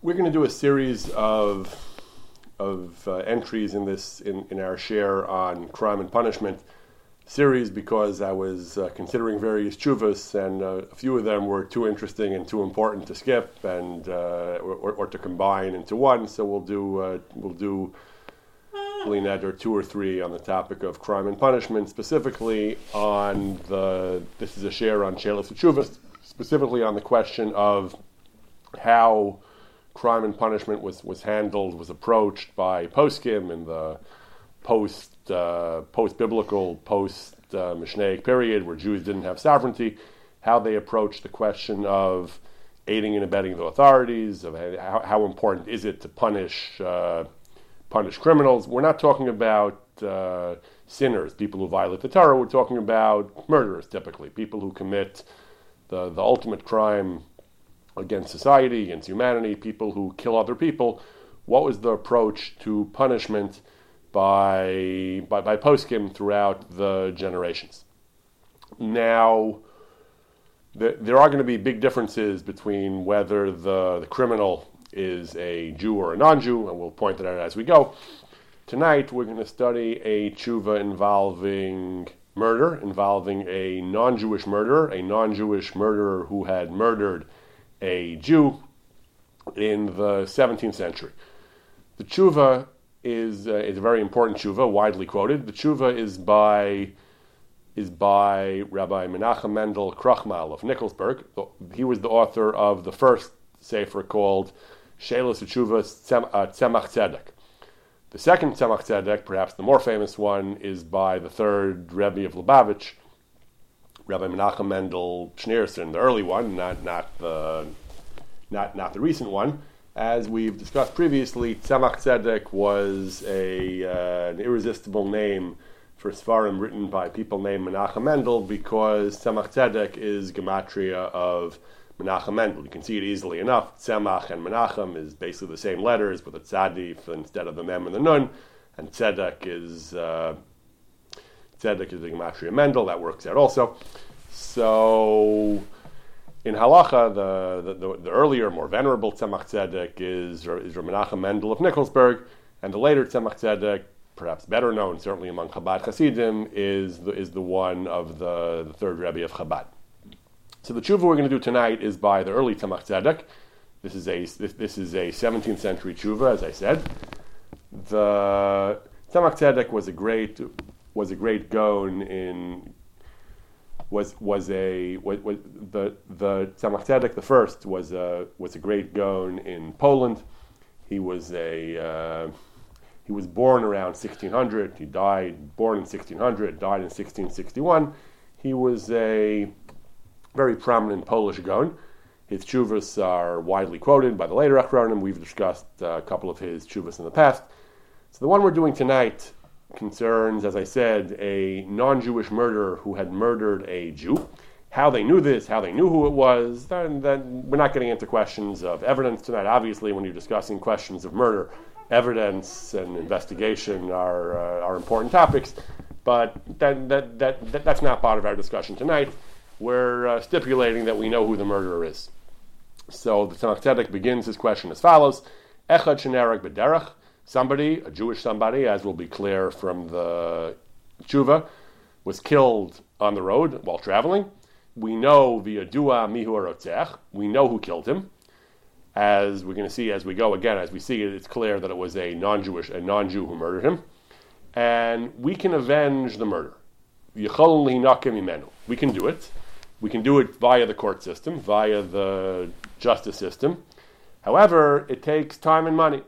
We're going to do a series of of uh, entries in this in, in our shiur on crime and punishment series because I was uh, considering various chuvas and uh, a few of them were too interesting and too important to skip and uh, or, or, to combine into one. So we'll do uh, we'll do or two or three on the topic of crime and punishment, specifically on the this is a shiur on Shelas Chuvas, specifically on the question of how crime and punishment was, was handled, was approached by poskim in the post uh, post biblical, post uh, Mishnaic period where Jews didn't have sovereignty, how they approached the question of aiding and abetting the authorities, of how, how important is it to punish uh, punish criminals. We're not talking about uh, sinners, people who violate the Torah. We're talking about murderers, typically people who commit the the ultimate crime against society, against humanity, people who kill other people. What was the approach to punishment by by, by poskim throughout the generations? Now, the, there are going to be big differences between whether the, the criminal is a Jew or a non-Jew, and we'll point that out as we go. Tonight, we're going to study a tshuva involving murder, involving a non-Jewish murderer, a non-Jewish murderer who had murdered a Jew in the 17th century. The tshuva is, uh, is a very important tshuva, widely quoted. The tshuva is by is by Rabbi Menachem Mendel Krochmal of Nikolsburg. He was the author of the first sefer called Shelos Tshuva uh, Tzemach Tzedek. The second Tzemach Tzedek, perhaps the more famous one, is by the third Rebbe of Lubavitch, Rabbi Menachem Mendel Schneerson, the early one, not not the not not the recent one. As we've discussed previously, Tzemach Tzedek was a uh, an irresistible name for sefarim written by people named Menachem Mendel because Tzemach Tzedek is gematria of Menachem Mendel. You can see it easily enough. Tzemach and Menachem is basically the same letters with a tzadif instead of the mem and the nun, and Tzedek is uh, Tzedek is the Gematria Mendel, that works out also. So in halacha, the, the, the, earlier, more venerable Tzemach Tzedek is, is Menachem Mendel of Nikolsburg, and the later Tzemach Tzedek, perhaps better known, certainly among Chabad Hasidim, is the, is the one of the, the third Rebbe of Chabad. So the tshuva we're going to do tonight is by the early Tzemach Tzedek. This is a this, this is a 17th century tshuva, as I said. The Tzemach Tzedek was a great was a great Gaon in was was a was, was the the Tzemach Tzedek the first was a was a great Gaon in Poland. He was a uh, he was born around 1600. He died born in 1600. Died in 1661. He was a very prominent Polish Gaon. His chuvas are widely quoted by the later Achronim. We've discussed a couple of his chuvas in the past. So the one we're doing tonight concerns, as I said, a non Jewish murderer who had murdered a Jew. How they knew this, how they knew who it was, then, then we're not getting into questions of evidence tonight. Obviously, when you're discussing questions of murder, evidence and investigation are, uh, are important topics, but that, that, that, that, that's not part of our discussion tonight. We're uh, stipulating that we know who the murderer is. So the Tzedek begins his question as follows: Echad shenerek b'derech somebody, a Jewish somebody, as will be clear from the tshuva, was killed on the road while traveling. We know via dua mihu rotzech. We know who killed him. As we're going to see as we go again, as we see it, it's clear that it was a non-Jewish, a non-Jew who murdered him, and we can avenge the murder. We can do it. We can do it via the court system, via the justice system. However, it takes time and money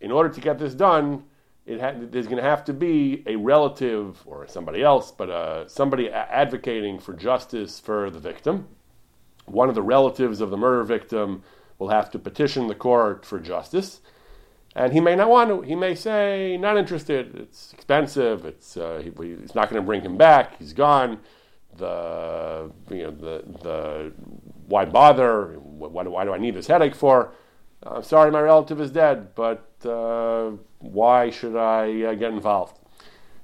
in order to get this done, ha- there's going to have to be a relative or somebody else, but uh, somebody a- advocating for justice for the victim. One of the relatives of the murder victim will have to petition the court for justice, and he may not want to. He may say, "Not interested. It's expensive. It's uh, he, he's not going to bring him back. He's gone." The you know the the why bother? Why, why do I need this headache for? I'm sorry, my relative is dead, but uh, why should I uh, get involved?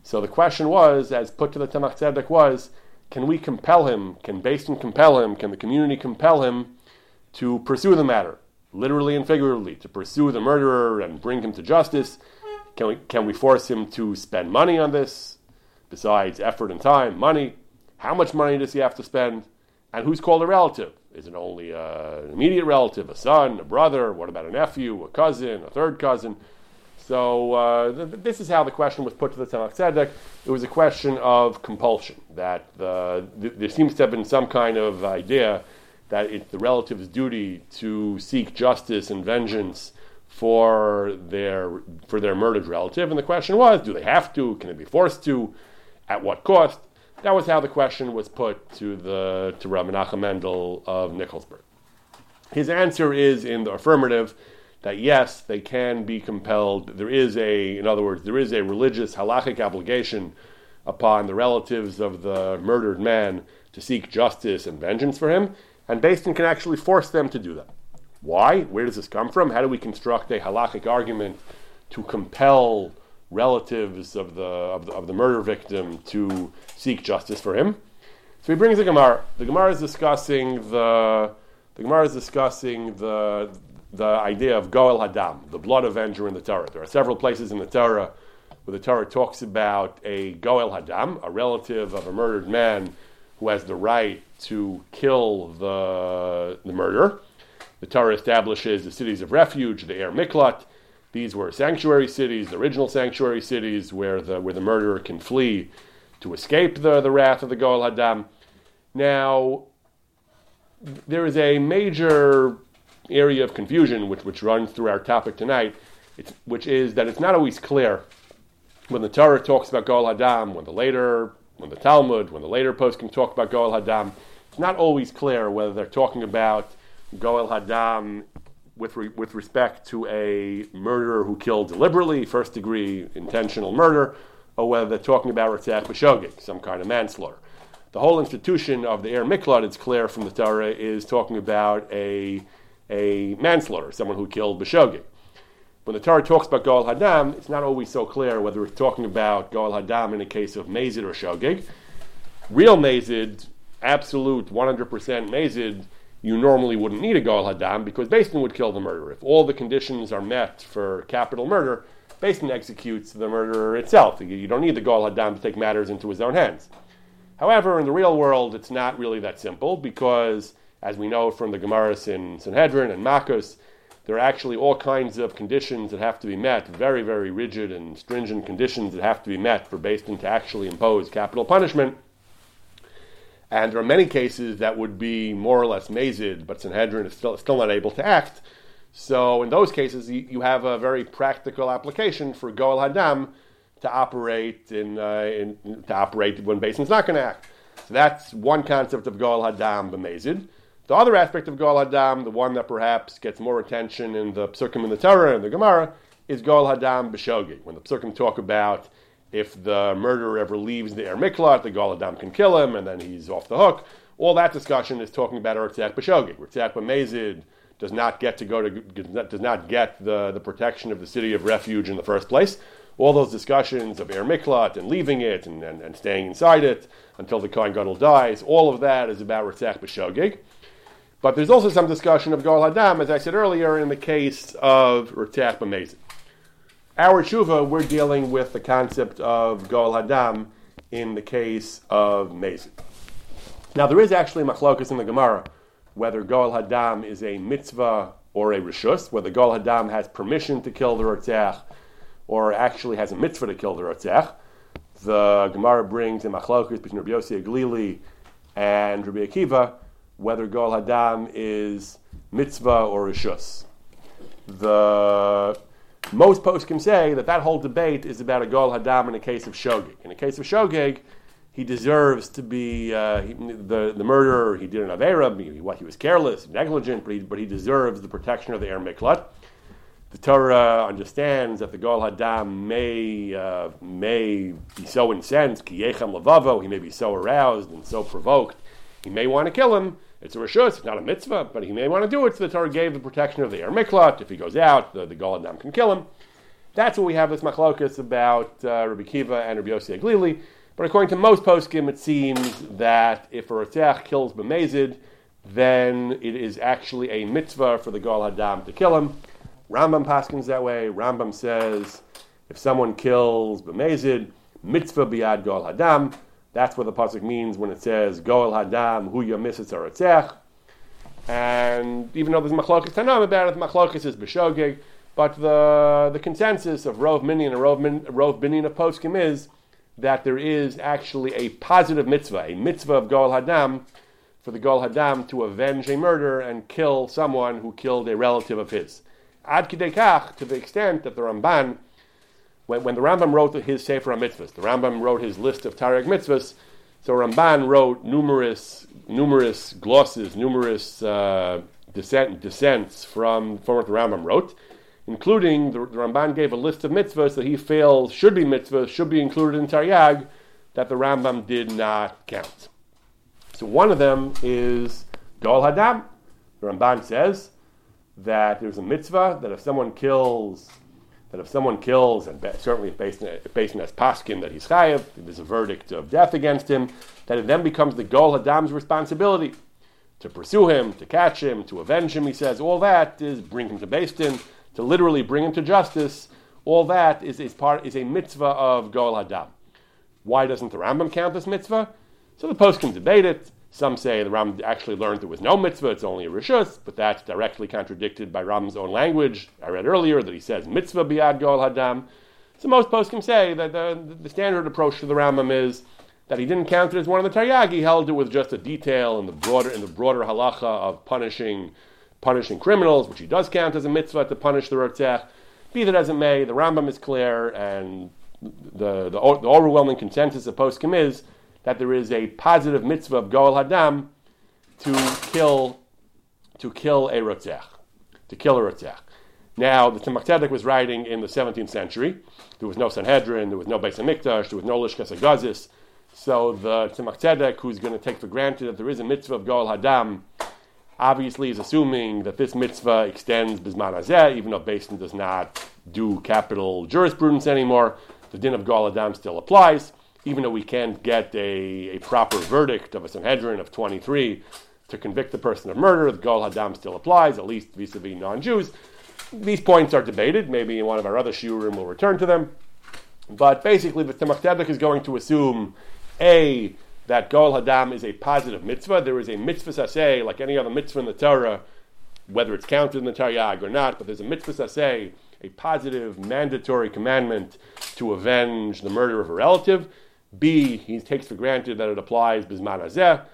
So the question was, as put to the Tzemach Tzedek, was, can we compel him? Can Din compel him? Can the community compel him to pursue the matter? literally and figuratively, to pursue the murderer and bring him to justice? Can we, can we force him to spend money on this, besides effort and time, money? How much money does he have to spend? And who's called a relative? Is it only an immediate relative, a son, a brother? What about a nephew, a cousin, a third cousin? So uh, th- this is how the question was put to the Tzemach Tzedek. It was a question of compulsion. That the, th- there seems to have been some kind of idea that it's the relative's duty to seek justice and vengeance for their for their murdered relative. And the question was, do they have to? Can they be forced to? At what cost? That was how the question was put to the to Rabbi Menachem Mendel of Nikolsburg. His answer is in the affirmative that yes, they can be compelled. There is a, in other words, there is a religious halachic obligation upon the relatives of the murdered man to seek justice and vengeance for him, and Din can actually force them to do that. Why? Where does this come from? How do we construct a halachic argument to compel relatives of the, of the, of the murder victim to seek justice for him? So he brings the Gemara. The Gemara is discussing the the Gemara is discussing the the idea of Goel Hadam, the blood avenger in the Torah. There are several places in the Torah where the Torah talks about a Goel Hadam, a relative of a murdered man who has the right to kill the, the murderer. The Torah establishes the cities of refuge, the Er Miklat. These were sanctuary cities, original sanctuary cities where the, where the murderer can flee to escape the, the wrath of the Goel Hadam. Now, there is a major area of confusion which, which runs through our topic tonight, which is that it's not always clear when the Torah talks about Goel Hadam, when the later, when the Talmud, when the later poskim talk about Goel Hadam, it's not always clear whether they're talking about Goel Hadam with, re, with respect to a murderer who killed deliberately, first degree intentional murder, or whether they're talking about Ritzach B'Shogeg, some kind of manslaughter. The whole institution of the Er Miklat, it's clear from the Torah, is talking about a a manslaughter, someone who killed B'shogeg. When the Torah talks about Goel Hadam, it's not always so clear whether it's talking about Goel Hadam in a case of Mazid or Shogeg. Real Mazid, absolute 100% Mazid, you normally wouldn't need a Goel Hadam because Beis Din would kill the murderer. If all the conditions are met for capital murder, Beis Din executes the murderer itself. You don't need the Goel Hadam to take matters into his own hands. However, in the real world, it's not really that simple because as we know from the Gemaras in Sanhedrin and Makos, there are actually all kinds of conditions that have to be met, very, very rigid and stringent conditions that have to be met for Beis Din to actually impose capital punishment. And there are many cases that would be more or less mazid, but Sanhedrin is still, still not able to act. So in those cases, you, you have a very practical application for Goel Hadam to operate in, uh, in to operate when Beis Din's not going to act. So that's one concept of Goel Hadam b'mezid. The other aspect of Goel Hadam, the one that perhaps gets more attention in the Psukim in the Torah and the Gemara, is Goel Hadam B'Shogi. When the Psukim talk about if the murderer ever leaves the Er Miklat, the Goel Hadam can kill him, and then he's off the hook. All that discussion is talking about Ritzach B'Shogi. Ritzach B'Mezid does not get to go to, does not get the, the protection of the city of refuge in the first place. All those discussions of Er Miklat and leaving it and, and, and staying inside it until the Kohen Gadol dies, all of that is about Ritzach B'Shogig. But there's also some discussion of Goel Hadam, as I said earlier, in the case of Ritzach B'Mezid. Our tshuva, we're dealing with the concept of Goel Hadam in the case of Mezid. Now, there is actually machlokas in the Gemara whether Goel Hadam is a mitzvah or a rishus, whether Goel Hadam has permission to kill the Ritzach or actually has a mitzvah to kill the Ritzach. The Gemara brings a machlokas between Rabbi Yossi HaGlili and Rabbi Akiva whether Goel Hadam is mitzvah or rishus. The most poskim say that that whole debate is about a Goel Hadam in a case of Shogeg. In a case of Shogeg, he deserves to be uh, he, the the murderer. He did an avera. He, he was careless, negligent, but he, but he deserves the protection of the Er Miklat. The Torah understands that the Goel Hadam may uh, may be so incensed, ki yechem levavo. He may be so aroused and so provoked. He may want to kill him, it's a rishus, it's not a mitzvah, but he may want to do it. So the Torah gave the protection of the Er. If he goes out, the, the Goel Hadam can kill him. That's what we have this machlokas about uh, Rabbi Kiva and Rabbi Yossi HaGlili. But according to most poskim, it seems that if a Ritzach kills B'mezid, then it is actually a mitzvah for the Gol Hadam to kill him. Rambam paskins that way. Rambam says if someone kills b'mezid, mitzvah biad Gol Hadam. That's what the pasuk means when it says Gol Hadam hu yamisis aratzech. And even though there's machlokas tanam about it, machlokas is b'shogeg. But the the consensus of Rov Minyan and Rov, Min, Rov Binyan of Poskim is that there is actually a positive mitzvah, a mitzvah of Gol Hadam, for the Gol Hadam to avenge a murder and kill someone who killed a relative of his. Ad kidekach, to the extent that the Ramban, when, when the Rambam wrote his Sefer HaMitzvahs, the Rambam wrote his list of Taryag mitzvahs, so Ramban wrote numerous, numerous glosses, numerous uh, dissent, dissents from, from what the Rambam wrote including the, the, Ramban gave a list of mitzvahs that he feels should be mitzvahs, should be included in Taryag, that the Rambam did not count. So one of them is Gol Hadam. The Ramban says that there's a mitzvah that if someone kills, that if someone kills, and certainly if based, based as paskin that he's chayiv, there's a verdict of death against him, that it then becomes the Gol Hadam's responsibility to pursue him, to catch him, to avenge him. He says all that is bring him to Din to literally bring him to justice, all that is, is, part, is a mitzvah of Gol Hadam. Why doesn't the Rambam count this mitzvah? So the poskim debate it. Some say the Rambam actually learned there was no mitzvah, it's only a rishus, but that's directly contradicted by Rambam's own language. I read earlier that he says mitzvah biad Gol Hadam. So most poskim say that the, the standard approach to the Rambam is that he didn't count it as one of the Taryag. He held it with just a detail in the broader in the broader halacha of punishing punishing criminals, which he does count as a mitzvah to punish the Rotzech. Be that as it may, the Rambam is clear, and the, the, the overwhelming consensus of poskim is that there is a positive mitzvah of Goel Hadam to kill to kill a Rotzech, to kill a Rotzech. Now, the Tzemach Tzedek was writing in the 17th century. There was no Sanhedrin, there was no Beis Hamikdash, there was no Lishkas HaGazis. So the Tzemach Tzedek, who's going to take for granted that there is a mitzvah of Goel Hadam obviously is assuming that this mitzvah extends bisman hazeh, even though Beis Din does not do capital jurisprudence anymore. The din of Goel Hadam still applies, even though we can't get a, a proper verdict of a Sanhedrin of 23 to convict the person of murder. The Gol Hadam still applies, at least vis-a-vis non-Jews. These points are debated. Maybe in one of our other shiurim we'll return to them. But basically, the Tzemach is going to assume a that Gol Hadam is a positive mitzvah. There is a mitzvah saseh, like any other mitzvah in the Torah, whether it's counted in the Taryag or not, but there's a mitzvah saseh, a positive mandatory commandment to avenge the murder of a relative. B, he takes for granted that it applies bisman hazeh,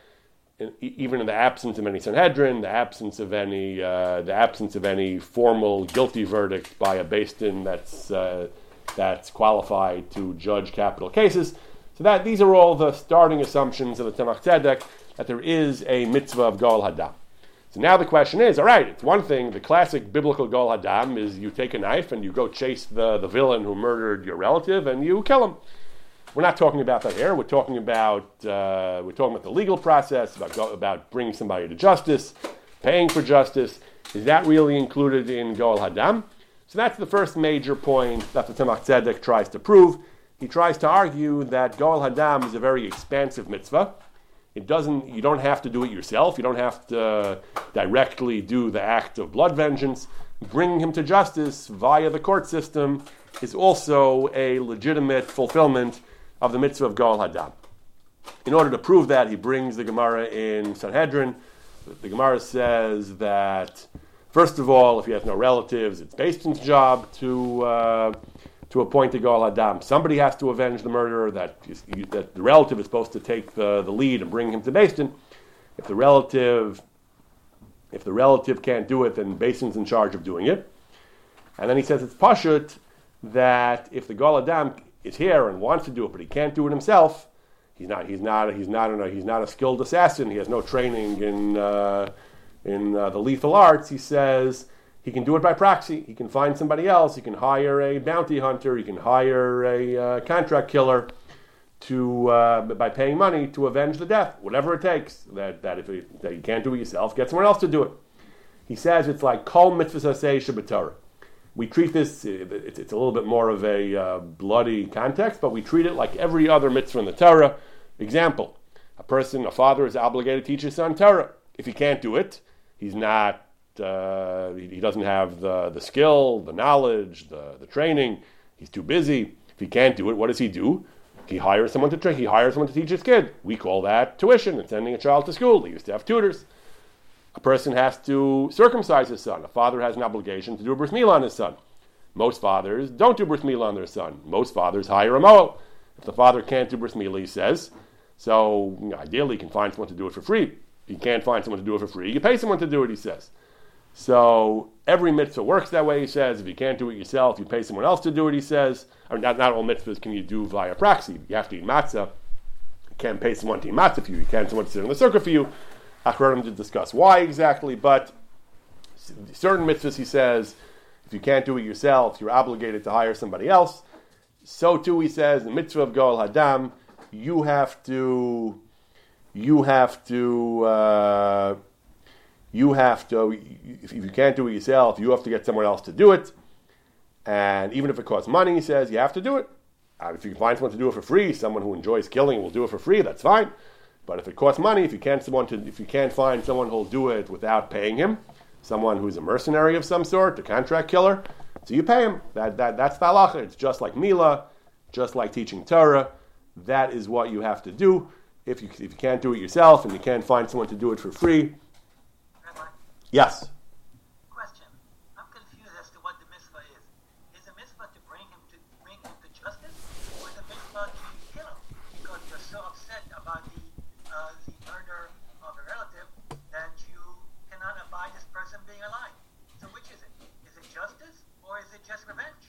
even in the absence of any Sanhedrin, the absence of any, uh, the absence of any formal guilty verdict by a Din that's uh, that's qualified to judge capital cases. So that these are all the starting assumptions of the Tzemach Tzedek that there is a mitzvah of Gol Hadam. So now the question is, all right, it's one thing, the classic biblical Gol Hadam is you take a knife and you go chase the, the villain who murdered your relative and you kill him. We're not talking about that here. We're talking about uh, we're talking about the legal process, about about bringing somebody to justice, paying for justice. Is that really included in Goel Hadam? So that's the first major point that the Tzemach Tzedek tries to prove he tries to argue that Goel Hadam is a very expansive mitzvah. It doesn't, you don't have to do it yourself. You don't have to directly do the act of blood vengeance. Bringing him to justice via the court system is also a legitimate fulfillment of the mitzvah of Goel Hadam. In order to prove that, he brings the Gemara in Sanhedrin. The Gemara says that, first of all, if he has no relatives, it's Beis job to. Uh, to appoint a Gal Adam. Somebody has to avenge the murderer, that, that the relative is supposed to take the, the lead and bring him to Beis If the relative if the relative can't do it, then Beis Din's in charge of doing it. And then he says it's pashut that if the Gal Adam is here and wants to do it, but he can't do it himself, he's not he's not he's not a, he's not a skilled assassin. He has no training in uh, in uh, the lethal arts. He says he can do it by proxy. He can find somebody else. He can hire a bounty hunter. He can hire a uh, contract killer to uh, by paying money to avenge the death, whatever it takes. That that if he, that you can't do it yourself, get someone else to do it. He says it's like kol mitzvah. We treat this; it's, a little bit more of a uh, bloody context, but we treat it like every other mitzvah in the Torah. Example: a person, a father, is obligated to teach his son Torah If he can't do it, he's not. Uh, he doesn't have the, the skill, the knowledge, the, the training. He's too busy. If he can't do it, what does he do? He hires someone to train. He hires someone to teach his kid. We call that tuition and sending a child to school. They used to have tutors. A person has to circumcise his son. A father has an obligation to do a bris milah on his son. Most fathers don't do bris milah on their son. Most fathers hire a mohel. If the father can't do bris milah, he says, so you ideally, he can find someone to do it for free. If you can't find someone to do it for free, you pay someone to do it, he says. So every mitzvah works that way, he says. If you can't do it yourself, you pay someone else to do it, he says. I mean, not, not all mitzvahs can you do via proxy. You have to eat matzah. You can't pay someone to eat matzah for you. You can't someone to sit in the circle for you. Achronim to discuss why exactly, but certain mitzvahs, he says, if you can't do it yourself, you're obligated to hire somebody else. So too, he says, the mitzvah of Goel Hadam, you have to, you have to, uh, you have to, if you can't do it yourself, you have to get someone else to do it. And even if it costs money, he says, you have to do it. If you can find someone to do it for free, someone who enjoys killing will do it for free, that's fine. But if it costs money, if you can't someone to, if you can't find someone who'll do it without paying him, someone who's a mercenary of some sort, a contract killer, so you pay him. That, that, that's the halacha. It's just like Mila, just like teaching Torah. That is what you have to do. If you, if you can't do it yourself and you can't find someone to do it for free. Yes. question. I'm confused as to what the mitzvah is. Is the mitzvah to bring him to bring him to justice, or is the mitzvah to kill him because you're so upset about the uh, the murder of a relative that you cannot abide this person being alive? So which is it? Is it justice or is it just revenge?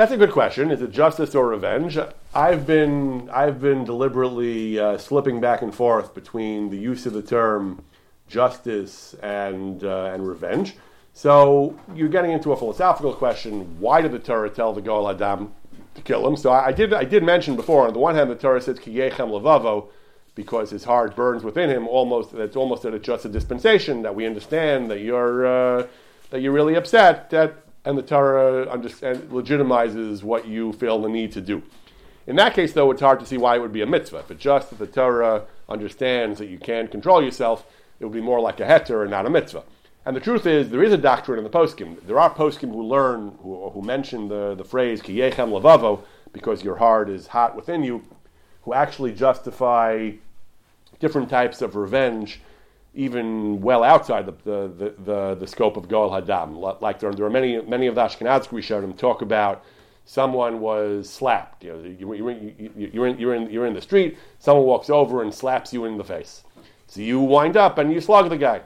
That's a good question. Is it justice or revenge? I've been I've been deliberately uh, slipping back and forth between the use of the term justice and uh, and revenge. So you're getting into a philosophical question: Why did the Torah tell the Goel Adam to kill him? So I, I did I did mention before. On the one hand, the Torah says Ki yechem levavo because his heart burns within him. Almost that's almost that it's just a dispensation that we understand that you're uh, that you're really upset that and the Torah understand, legitimizes what you feel the need to do. In that case, though, it's hard to see why it would be a mitzvah. If it's just that the Torah understands that you can't control yourself, it would be more like a heter and not a mitzvah. And the truth is, there is a doctrine in the poskim. There are poskim who learn, who, who mention the, the phrase ki yechem levavo, because your heart is hot within you, who actually justify different types of revenge even well outside the, the, the, the, scope of Goel Hadam. Like there, there are many, many of the Ashkenaz Rishonim talk about someone was slapped. You know, you, you're, in, you're, in, you're, in, you're in the street, someone walks over and slaps you in the face. So you wind up and you slug the guy.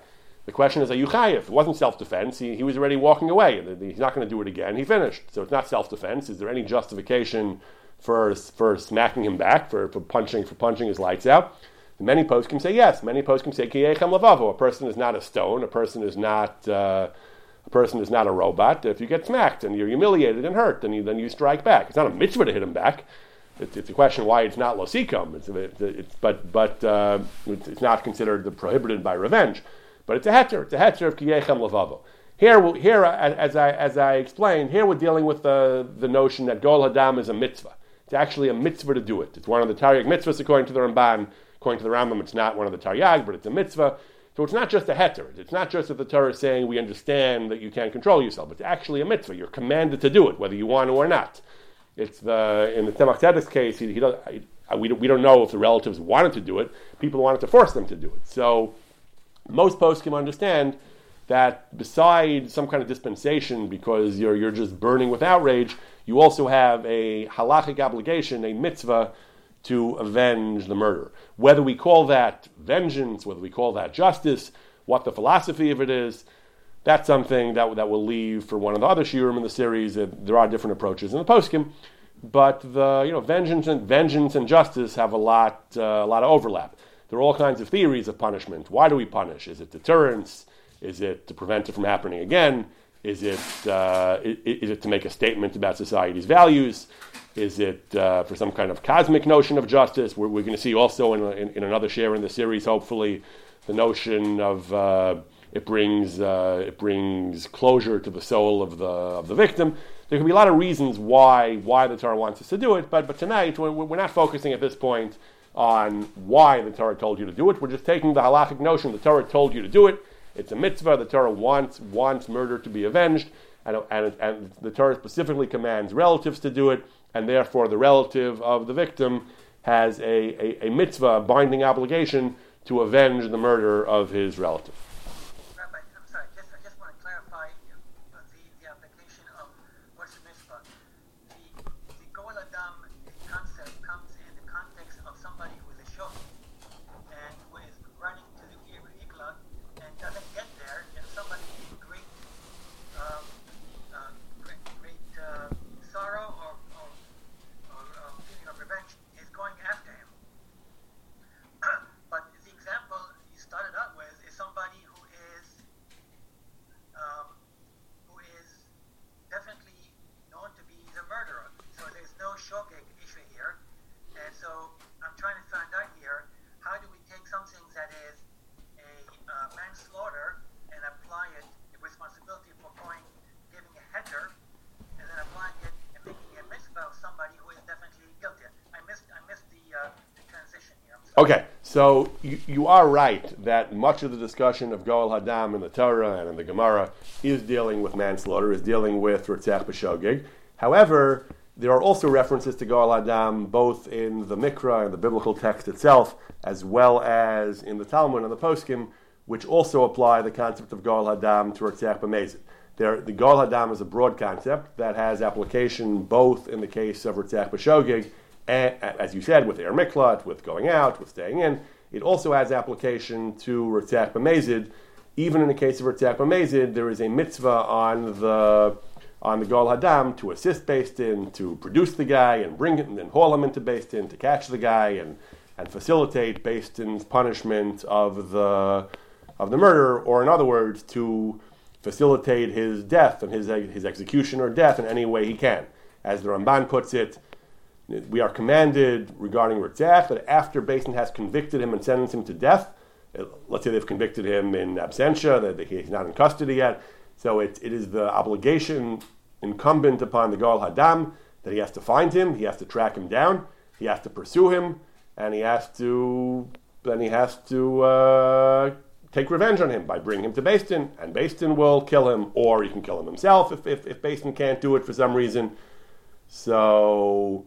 The question is, are you chayiv? It wasn't self-defense. He, he was already walking away. He's not going to do it again. He finished. So it's not self-defense. Is there any justification for, for smacking him back, for, for, punching, for punching his lights out? Many poskim say yes. Many poskim say kiyechem lavavo. A person is not a stone. A person is not uh, a person is not a robot. If you get smacked and you're humiliated and hurt, then you then you strike back. It's not a mitzvah to hit him back. It's, it's a question why it's not losikum. It's, it's, it's, but but uh, it's, not considered prohibited by revenge. But it's a heter. It's a heter of kiyechem lavavo. Here, here, as I as I explained, here we're dealing with the the notion that gol Hadam is a mitzvah. It's actually a mitzvah to do it. It's one of the Taryag mitzvahs according to the Ramban. According to the Rambam, it's not one of the Taryag, but it's a mitzvah. So it's not just a heter. It's not just that the Torah is saying we understand that you can't control yourself. It's actually a mitzvah. You're commanded to do it, whether you want to or not. It's the in the Tzemach Tzedek's case. He, he does, I, uh, we, don't, we don't know if the relatives wanted to do it. People wanted to force them to do it. So most poskim understand that besides some kind of dispensation, because you're you're just burning with outrage, you also have a halachic obligation, a mitzvah to avenge the murder. Whether we call that vengeance, whether we call that justice, what the philosophy of it is, that's something that, that we'll leave for one of the other shiurim in the series. There are different approaches in the poskim, but the you know vengeance and vengeance and justice have a lot uh, a lot of overlap. There are all kinds of theories of punishment. Why do we punish? Is it deterrence? Is it to prevent it from happening again? Is it, uh, is, is it to make a statement about society's values? Is it uh, for some kind of cosmic notion of justice? We're, we're going to see also in, in, in, another shiur in the series, hopefully, the notion of uh, it brings uh, it brings closure to the soul of the of the victim. There can be a lot of reasons why why the Torah wants us to do it, but but tonight we're, we're not focusing at this point on why the Torah told you to do it. We're just taking the halachic notion the Torah told you to do it. It's a mitzvah. The Torah wants wants murder to be avenged, and, and, and the Torah specifically commands relatives to do it, and therefore the relative of the victim has a, a, a mitzvah, binding obligation to avenge the murder of his relative. Okay, so you, you, are right that much of the discussion of Goel Hadam in the Torah and in the Gemara is dealing with manslaughter, is dealing with Ritzach B'Shogeg. However, there are also references to Goel Hadam both in the Mikra and the biblical text itself, as well as in the Talmud and the Poskim, which also apply the concept of Goel Hadam to Ritzach B'Mezid. There, the Goel Hadam is a broad concept that has application both in the case of Ritzach B'Shogeg as you said, with Air Miklat, with going out, with staying in. It also has application to Ritzach B'Mezid. Even in the case of Ritzach B'Mezid, there is a mitzvah on the on the Gol Hadam to assist Din, to produce the guy and bring it and then haul him into Din, to catch the guy and, and facilitate Beis Din's punishment of the of the murder, or in other words, to facilitate his death and his, his execution or death in any way he can. As the Ramban puts it, we are commanded regarding Ritzach that after Beis Din has convicted him and sentenced him to death, uh, let's say they've convicted him in absentia, that he's not in custody yet, so it, it is the obligation incumbent upon the Gal Hadam that he has to find him, he has to track him down, he has to pursue him, and he has to then he has to uh, take revenge on him by bringing him to Beis and Beis will kill him, or he can kill him himself if, if, if can't do it for some reason. So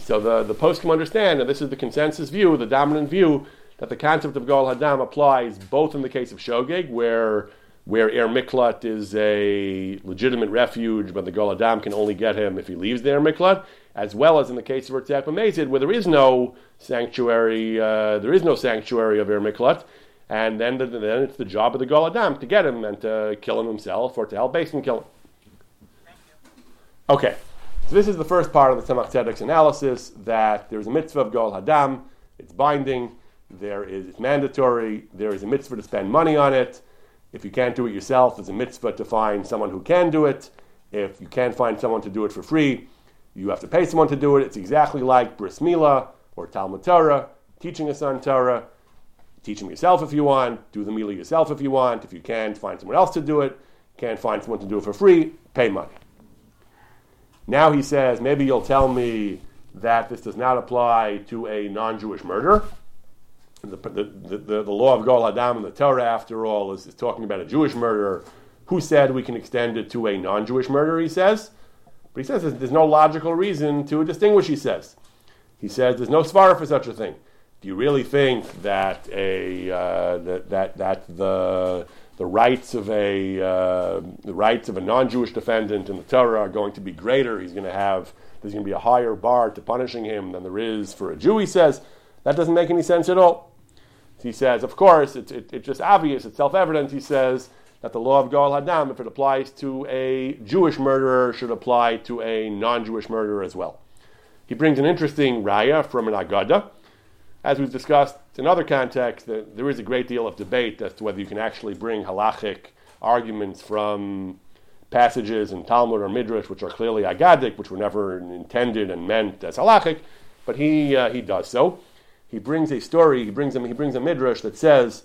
so the, the poskim understand, and this is the consensus view, the dominant view, that the concept of Gol Hadam applies both in the case of Shogeg, where where Er Miklat is a legitimate refuge, but the Gol Hadam can only get him if he leaves the Er Miklat, as well as in the case of Ritzach Mezid, where there is no sanctuary, uh, there is no sanctuary of Er Miklat, and then, the, then it's the job of the Gol Hadam to get him and to kill him himself or to help Beis Din kill him. Okay. So this is the first part of the Tzemach Tzedek's analysis that there is a mitzvah of Gol Hadam, it's binding, there is it's mandatory, there is a mitzvah to spend money on it. If you can't do it yourself, there's a mitzvah to find someone who can do it. If you can't find someone to do it for free, you have to pay someone to do it. It's exactly like bris milah or Talmud Torah, teaching a son Torah. Teach him yourself if you want. Do the milah yourself if you want. If you can't, find someone else to do it. Can't find someone to do it for free, pay money. Now he says, maybe you'll tell me that this does not apply to a non Jewish murder. The, the, the, the, law of Gol Hadam and the Torah, after all, is, is talking about a Jewish murderer. Who said we can extend it to a non Jewish murderer, he says? But he says there's no logical reason to distinguish, he says. He says there's no svara for such a thing. Do you really think that, a, uh, that, that, that the the rights of a uh, the rights of a non-Jewish defendant in the Torah are going to be greater. He's going to have there's going to be a higher bar to punishing him than there is for a Jew. He says that doesn't make any sense at all. He says, of course, it's it, it's just obvious, it's self-evident. He says that the law of Gal Hadam, if it applies to a Jewish murderer, should apply to a non-Jewish murderer as well. He brings an interesting raya from an Agada as we've discussed in other contexts, there is a great deal of debate as to whether you can actually bring halachic arguments from passages in Talmud or Midrash, which are clearly agadic, which were never intended and meant as halachic, but he, uh, he does so. He brings a story, he brings, a, he brings a Midrash that says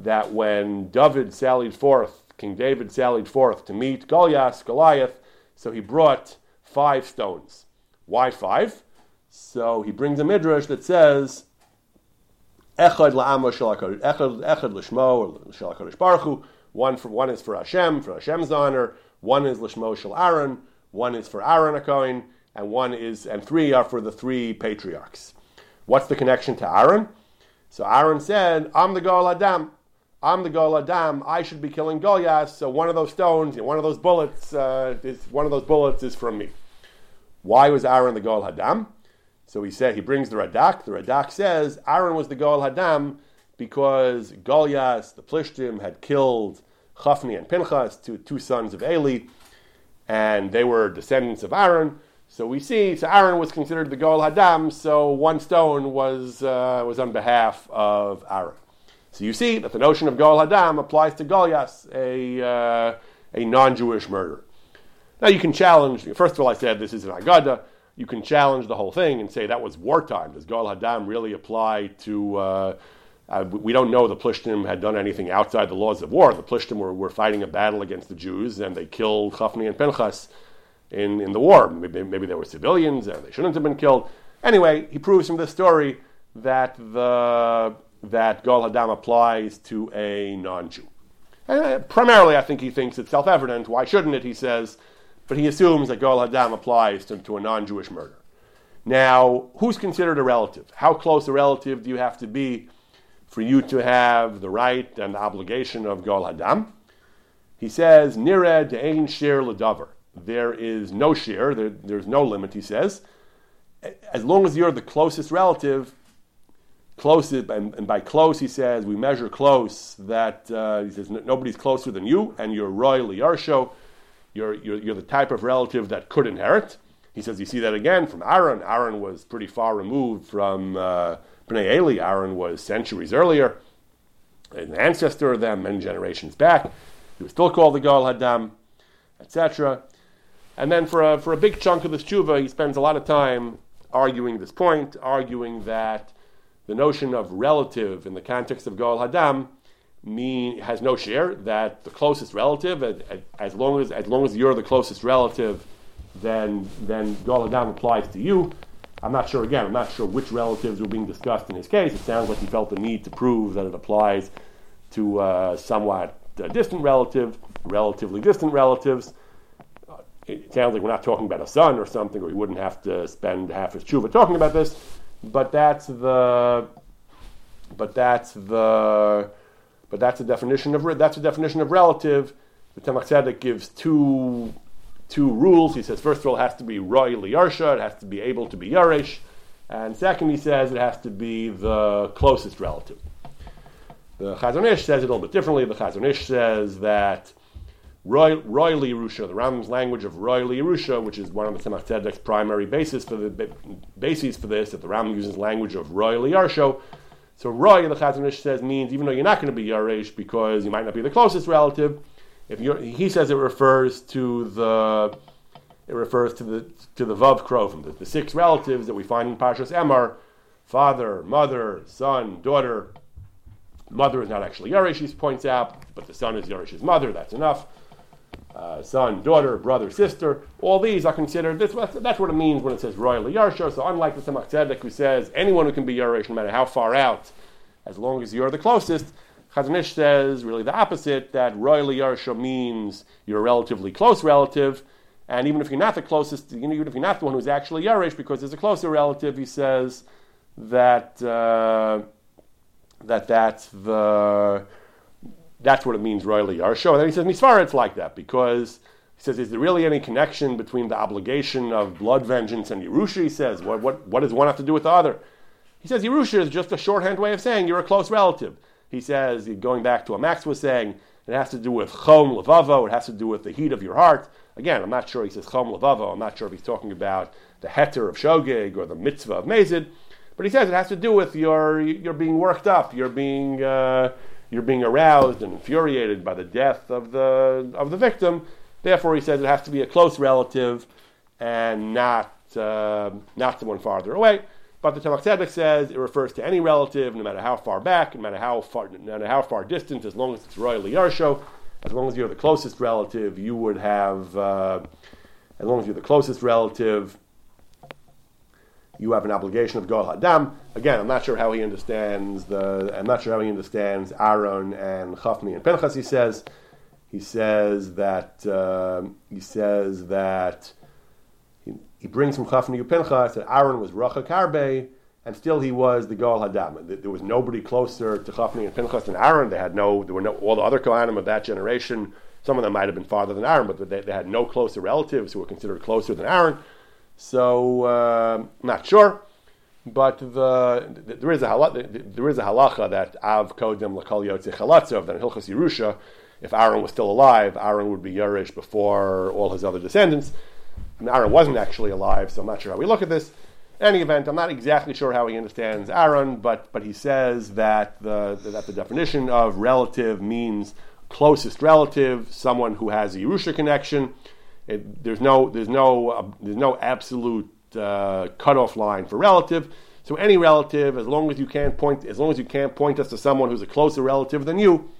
that when David sallied forth, King David sallied forth to meet Goliath, Goliath, so he brought five stones. Why five? So he brings a Midrash that says Echad la'amo shel echad echad l'shmo or shel Baruch One for one is for Hashem for Hashem's honor. One is l'shmo shel Aaron. One is for Aaron a Kohen, and one is and three are for the three patriarchs. What's the connection to Aaron? So Aaron said, "I'm the Goel Adam. I'm the Goel Adam. I should be killing Goliath. So one of those stones, one of those bullets, uh, is one of those bullets is from me." Why was Aaron the Goel Hadam? So he said he brings the Radak. The Radak says Aaron was the Goel Hadam because Goliath, the Plishtim, had killed Chafni and Pinchas, two, two sons of Eli, and they were descendants of Aaron. So we see, so Aaron was considered the Goel Hadam, so one stone was, uh, was on behalf of Aaron. So you see that the notion of Goel Hadam applies to Goliath, a, uh, a non Jewish murder. Now you can challenge, first of all, I said this is an Agada. You can challenge the whole thing and say that was wartime. Does Goel Hadam really apply to. Uh, uh, we don't know the Plishtim had done anything outside the laws of war. The Plishtim were, were fighting a battle against the Jews and they killed Chafni and Pinchas in, in the war. Maybe, maybe they were civilians and they shouldn't have been killed. Anyway, he proves from this story that the that Goel Hadam applies to a non-Jew. Uh, primarily, I think he thinks it's self-evident. Why shouldn't it? He says but he assumes that Goel Hadam applies to, to a non Jewish murder. Now, who's considered a relative? How close a relative do you have to be for you to have the right and the obligation of Goel Hadam? He says, Nired de'ein shiur ledavar. There is no shiur, there, there's no limit, he says. As long as you're the closest relative, closest, and, and by close, he says, we measure close that, uh, he says, nobody's closer than you, and you're royally yarsho you're, you're, you're the type of relative that could inherit. He says you see that again from Aaron. Aaron was pretty far removed from uh, Bnei Eli. Aaron was centuries earlier, an ancestor of them, many generations back. He was still called the Goel Hadam, etc. And then for a, for a big chunk of this tshuva, he spends a lot of time arguing this point, arguing that the notion of relative in the context of Goel Hadam mean has no shiur. That the closest relative, as long as as long as you're the closest relative, then then Goel Hadam applies to you. I'm not sure. Again, I'm not sure which relatives were being discussed in his case. It sounds like he felt the need to prove that it applies to uh, somewhat uh, distant relative, relatively distant relatives. Uh, it sounds like we're not talking about a son or something, or he wouldn't have to spend half his tshuva talking about this. But that's the, but that's the but that's a definition of that's a definition of relative. The Tzemach Tzedek gives two two rules. He says first of all, it has to be roy liyarsha, it has to be able to be yarish, and second, he says it has to be the closest relative. The Chazon Ish says it a little bit differently. The Chazon Ish says that roy, roy liyarusha, the Rambam's language of roy liyarusha, which is one of the Tzemach Tzedek's primary basis for the bases for this, that the Rambam uses language of roy liyarsha so Roy, in the Chazon Ish says, means even though you're not going to be Yaresh because you might not be the closest relative, if you're, he says it refers to the it refers to the to the Vav Krovim, the, the six relatives that we find in Parshas Emor, father, mother, son, daughter. Mother is not actually Yaresh, he points out, but the son is Yaresh's mother, that's enough. Uh, son, daughter, brother, sister, all these are considered, this, that's what it means when it says royal Yarsha. So unlike the Tzemach Tzedek who says anyone who can be Yaresh, no matter how far out, as long as you're the closest, Chazon Ish says really the opposite, that royal Yarsha means you're a relatively close relative, and even if you're not the closest, even if you're not the one who's actually Yaresh, because there's a closer relative, he says that, uh, that that's the that's what it means royally Yarsho. And then he says, Misvara, it's like that because he says, is there really any connection between the obligation of blood vengeance and Yerusha? He says, what, what, what does one have to do with the other? He says, Yerusha is just a shorthand way of saying you're a close relative. He says, going back to what Max was saying, it has to do with chom levavo, it has to do with the heat of your heart. Again, I'm not sure he says chom levavo, I'm not sure if he's talking about the heter of shogeg or the mitzvah of mezid, but he says it has to do with your, you're being worked up, you're being... Uh, you're being aroused and infuriated by the death of the of the victim. Therefore, he says it has to be a close relative and not uh, not someone farther away. But the Tzemach Tzedek says it refers to any relative, no matter how far back, no matter how far, no matter how far distant, as long as it's royally yarsho, as long as you're the closest relative, you would have, uh, as long as you're the closest relative, you have an obligation of Gol Hadam. Again, I'm not sure how he understands the. I'm not sure how he understands Aaron and Chafni and Pinchas. He says, he says that uh, he says that he, he brings from Chafni to Pinchas that Aaron was Racha Karbe, and still he was the Gol Hadam. There was nobody closer to Chafni and Pinchas than Aaron. They had no. There were no all the other Kohanim of that generation. Some of them might have been farther than Aaron, but they, they had no closer relatives who were considered closer than Aaron. So uh, not sure, but the, the, there is a halacha, there is a halacha that av kodim lakol yotze chalatzov that Hilchas Yerusha, if Aaron was still alive, Aaron would be Yerush before all his other descendants. And Aaron wasn't actually alive, so I'm not sure how we look at this. In any event, I'm not exactly sure how he understands Aaron, but but he says that the that the definition of relative means closest relative, someone who has a Yerusha connection. It, there's no there's no uh, there's no absolute uh, cutoff line for relative. So any relative, as long as you can't point as long as you can't point us to someone who's a closer relative than you,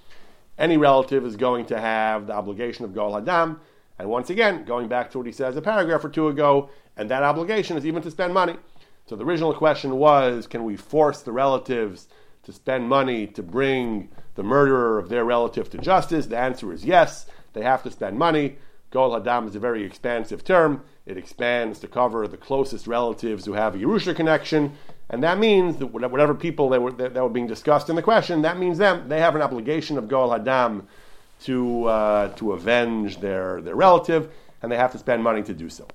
any relative is going to have the obligation of Goel Hadam. And once again, going back to what he says a paragraph or two ago, and that obligation is even to spend money. So the original question was, can we force the relatives to spend money to bring the murderer of their relative to justice? The answer is yes. They have to spend money. Goel Hadam is a very expansive term. It expands to cover the closest relatives who have a Yerusha connection, and that means that whatever people that were, that, were being discussed in the question, that means them they have an obligation of Goel Hadam to uh, to avenge their their relative, and they have to spend money to do so.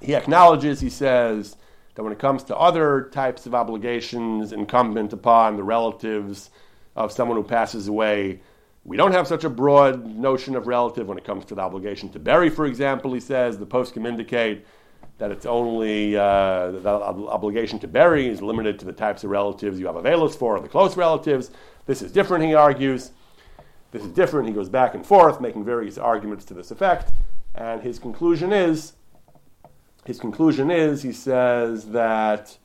He acknowledges, he says, that when it comes to other types of obligations incumbent upon the relatives of someone who passes away, we don't have such a broad notion of relative when it comes to the obligation to bury, for example, he says. The poskim indicate that it's only uh, the obligation to bury is limited to the types of relatives you have availus for, or the close relatives. This is different, he argues. This is different. He goes back and forth, making various arguments to this effect. And his conclusion is, his conclusion is, he says that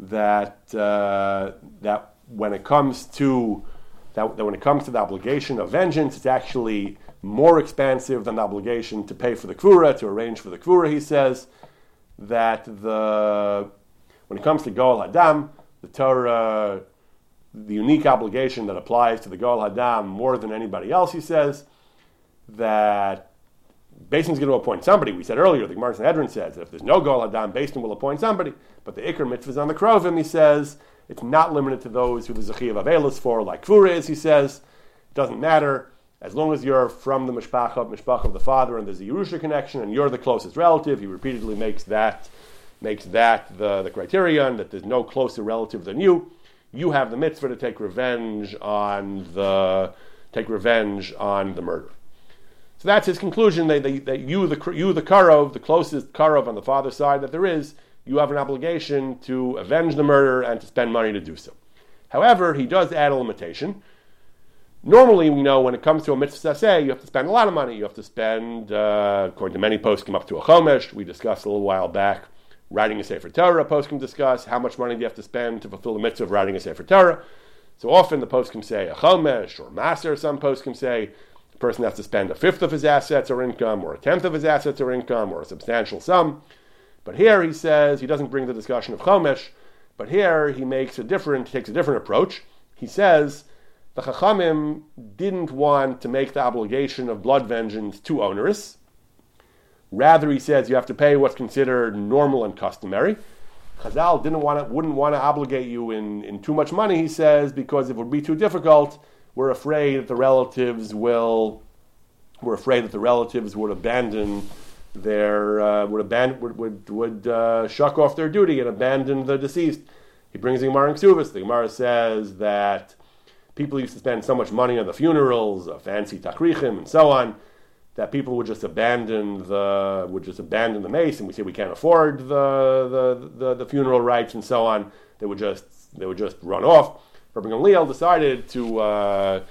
that uh, that when it comes to that, that when it comes to the obligation of vengeance, it's actually more expansive than the obligation to pay for the kvura, to arrange for the kvura. He says that the when it comes to Goel Hadam, the Torah, the unique obligation that applies to the Goel Hadam more than anybody else, he says that Beis Din's going to appoint somebody. We said earlier, the Gemara Sanhedrin says that if there's no Goel Hadam, Basin will appoint somebody. But the Iker mitzvah is on the Krovim, he says it's not limited to those who the Zachi of Avelis for, like Kvura is, he says. It doesn't matter. As long as you're from the mishpacha, mishpacha of the father and there's a Yerusha connection and you're the closest relative, he repeatedly makes that makes that the, the criterion that there's no closer relative than you. You have the mitzvah to take revenge on the take revenge on the murder. So that's his conclusion. That, you, the you, the karov, the closest karov on the father's side that there is, you have an obligation to avenge the murder and to spend money to do so. However, he does add a limitation. Normally, we know when it comes to a mitzvah say, you have to spend a lot of money. You have to spend, uh, according to many poskim, come up to a chomesh. We discussed a little while back writing a Sefer Torah. Poskim discuss how much money do you have to spend to fulfill the mitzvah of writing a Sefer Torah. So often the poskim say a chomesh or maaser. Some poskim say the person has to spend a fifth of his assets or income, or a tenth of his assets or income, or a substantial sum. But here he says he doesn't bring the discussion of Chomesh, but here he makes a different, takes a different approach. He says the Chachamim didn't want to make the obligation of blood vengeance too onerous. Rather, he says you have to pay what's considered normal and customary. Chazal didn't want to, wouldn't want to obligate you in, in too much money, he says, because if it would be too difficult, we're afraid that the relatives will, we're afraid that the relatives would abandon their uh, would abandon would would, would uh, shuck off their duty and abandon the deceased. He brings the Gemara in Ksubas. The Gemara says that people used to spend so much money on the funerals, uh, fancy takrichim, and so on, that people would just abandon the would just abandon the meis, and we say we can't afford the the, the, the funeral rites and so on. They would just they would just run off. Rabbi Gamliel decided to uh,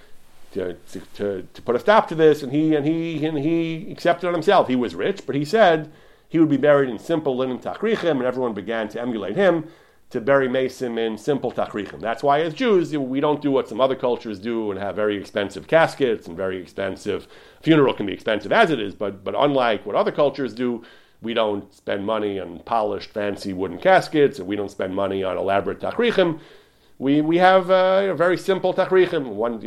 to, to, to, put a stop to this, and he and he and he accepted on himself. He was rich, but he said he would be buried in simple linen tachrichim, and everyone began to emulate him to bury Mason in simple tachrichim. That's why, as Jews, we don't do what some other cultures do and have very expensive caskets and very expensive funeral can be expensive as it is, but but unlike what other cultures do, we don't spend money on polished, fancy wooden caskets, and we don't spend money on elaborate tachrichim. We, we have uh, a very simple tachrichim, one,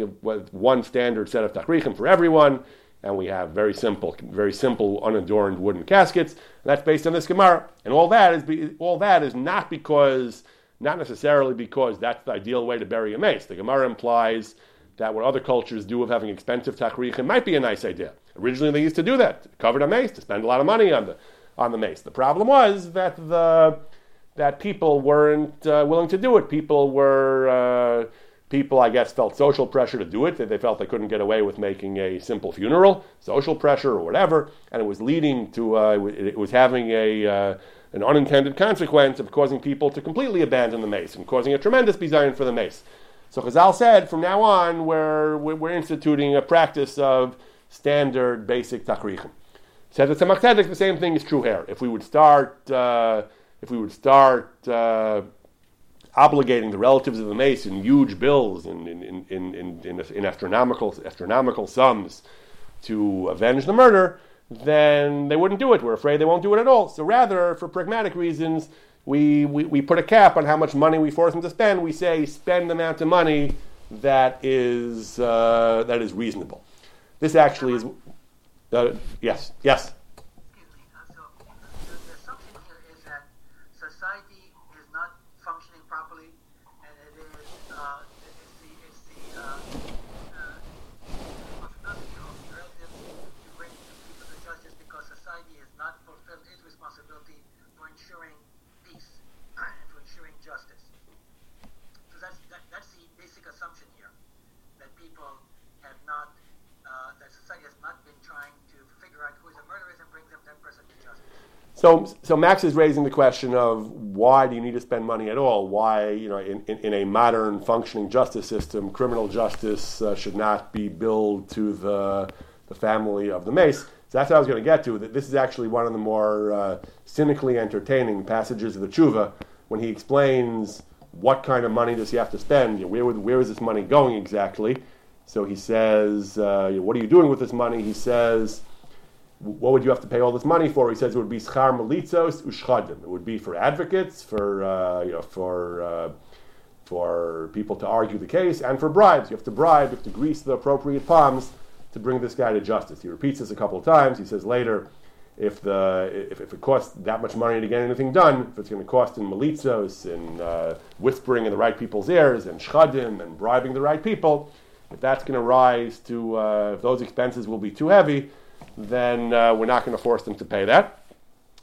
one standard set of tachrichim for everyone, and we have very simple, very simple, unadorned wooden caskets. that's based on this Gemara, and all that is be, all that is not because, not necessarily because that's the ideal way to bury a meis. The Gemara implies that what other cultures do of having expensive tachrichim might be a nice idea. Originally, they used to do that, covered a meis, to spend a lot of money on the on the meis. The problem was that the that people weren't uh, willing to do it. People were uh, people, I guess, felt social pressure to do it. They felt they couldn't get away with making a simple funeral, social pressure or whatever, and it was leading to uh, it was having a uh, an unintended consequence of causing people to completely abandon the meis and causing a tremendous bizayon for the meis. So Chazal said, from now on, we're, we're instituting a practice of standard basic tachrichim. Said the Tzemach the same thing is true here. If we would start, uh, if we would start uh, obligating the relatives of the meis in huge bills in, in, in, in, astronomical, astronomical sums to avenge the murder, then they wouldn't do it. We're afraid they won't do it at all. So rather, for pragmatic reasons, we, we, we put a cap on how much money we force them to spend. We say spend the amount of money that is, uh, that is reasonable. This actually is uh, yes, yes. Excuse me. Uh, so the, the assumption here is that society is not functioning properly, and it is uh, it's the it's the uh, uh, responsibility of the relatives to bring people to justice because society has not fulfilled its responsibility for ensuring peace and for ensuring justice. So that's that, that's the basic assumption here that people have not uh, that society has not been trying to figure out who the murderer is and bring them that person to justice. So, so Max is raising the question of why do you need to spend money at all? Why, you know, in, in, in a modern functioning justice system, criminal justice uh, should not be billed to the, the family of the meis. So that's what I was going to get to. That this is actually one of the more uh, cynically entertaining passages of the tshuva when he explains what kind of money does he have to spend, you know, where, where is this money going exactly. So he says, uh, What are you doing with this money? He says, What would you have to pay all this money for? He says it would be schar malitzos ushchadim. It would be for advocates, for, uh, you know, for, uh, for people to argue the case, and for bribes. You have to bribe, you have to grease the appropriate palms to bring this guy to justice. He repeats this a couple of times. He says later, if the if, if it costs that much money to get anything done, if it's going to cost in malitzos, in uh, whispering in the right people's ears, and shchadim, and bribing the right people, if that's going to rise to, uh, if those expenses will be too heavy, then uh, we're not going to force them to pay that.